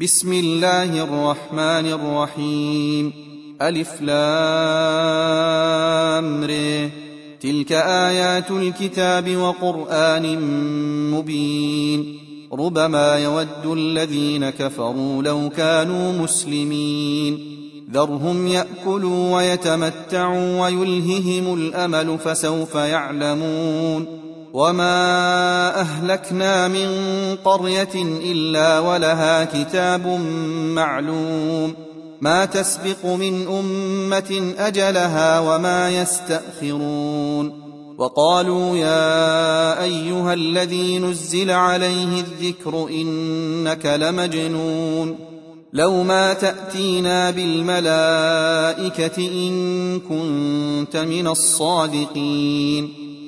بسم الله الرحمن الرحيم ألف لام ر تلك آيات الكتاب وقرآن مبين ربما يود الذين كفروا لو كانوا مسلمين ذرهم ياكلوا ويتمتعوا ويلههم الامل فسوف يعلمون وما اهلكنا من قريه الا ولها كتاب معلوم ما تسبق من امه اجلها وما يستاخرون وقالوا يا ايها الذي نزل عليه الذكر انك لمجنون لو ما تاتينا بالملائكه ان كنت من الصادقين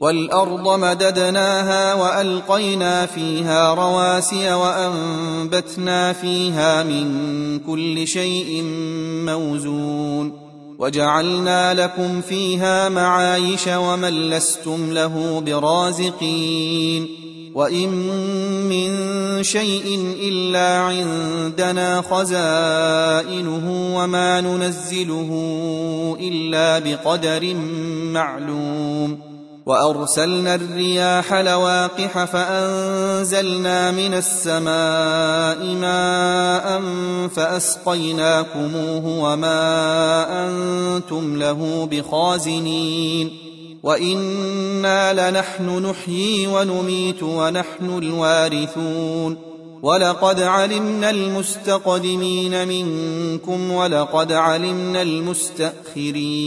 والأرض مددناها وألقينا فيها رواسي وأنبتنا فيها من كل شيء موزون وجعلنا لكم فيها معايش ومن لستم له برازقين وإن من شيء إلا عندنا خزائنه وما ننزله إلا بقدر معلوم وأرسلنا الرياح لواقح فأنزلنا من السماء ماء فأسقيناكموه وما أنتم له بخازنين وإنا لنحن نحيي ونميت ونحن الوارثون ولقد علمنا المستقدمين منكم ولقد علمنا المستأخرين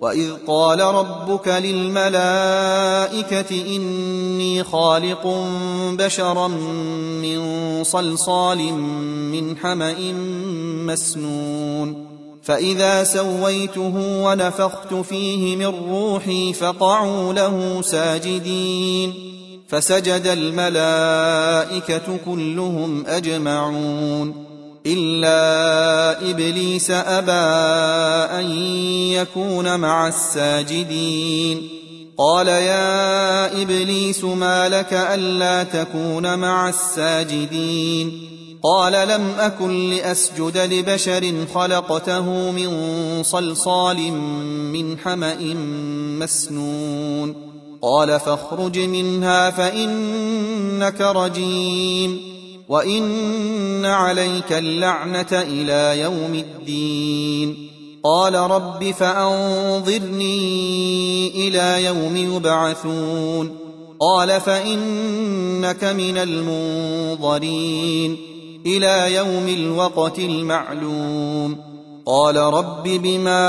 واذ قال ربك للملائكه اني خالق بشرا من صلصال من حما مسنون فاذا سويته ونفخت فيه من روحي فقعوا له ساجدين فسجد الملائكه كلهم اجمعون إلا إبليس أبى أن يكون مع الساجدين. قال يا إبليس ما لك ألا تكون مع الساجدين؟ قال لم أكن لأسجد لبشر خلقته من صلصال من حمأ مسنون. قال فاخرج منها فإنك رجيم. وان عليك اللعنه إلى يوم الدين. قال رب فانظرني إلى يوم يبعثون. قال فانك من المنظرين. إلى يوم الوقت المعلوم. قال رب بما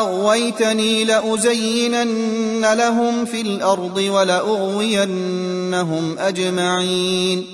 اغويتني لازينن لهم في الأرض ولاغوينهم اجمعين.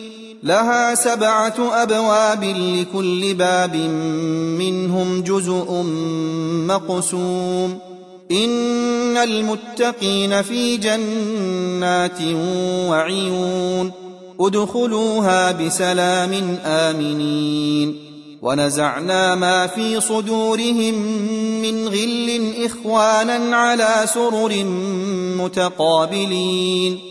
لها سبعة أبواب لكل باب منهم جزء مقسوم. إن المتقين في جنات وعيون. ادخلوها بسلام آمنين. ونزعنا ما في صدورهم من غل إخوانا على سرر متقابلين.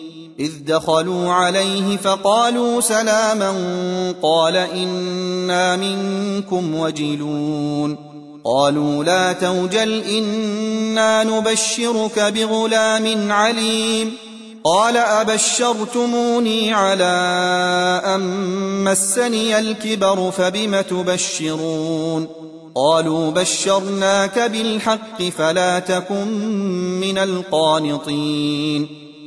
إذ دخلوا عليه فقالوا سلاما قال إنا منكم وجلون قالوا لا توجل إنا نبشرك بغلام عليم قال أبشرتموني على أن مسني الكبر فبم تبشرون قالوا بشرناك بالحق فلا تكن من القانطين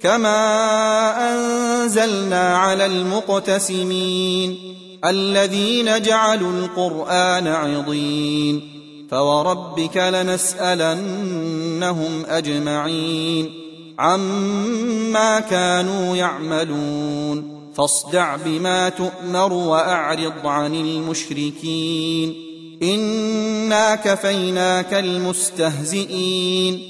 كما أنزلنا على المقتسمين الذين جعلوا القرآن عضين فوربك لنسألنهم أجمعين عما كانوا يعملون فاصدع بما تؤمر وأعرض عن المشركين إنا كفيناك المستهزئين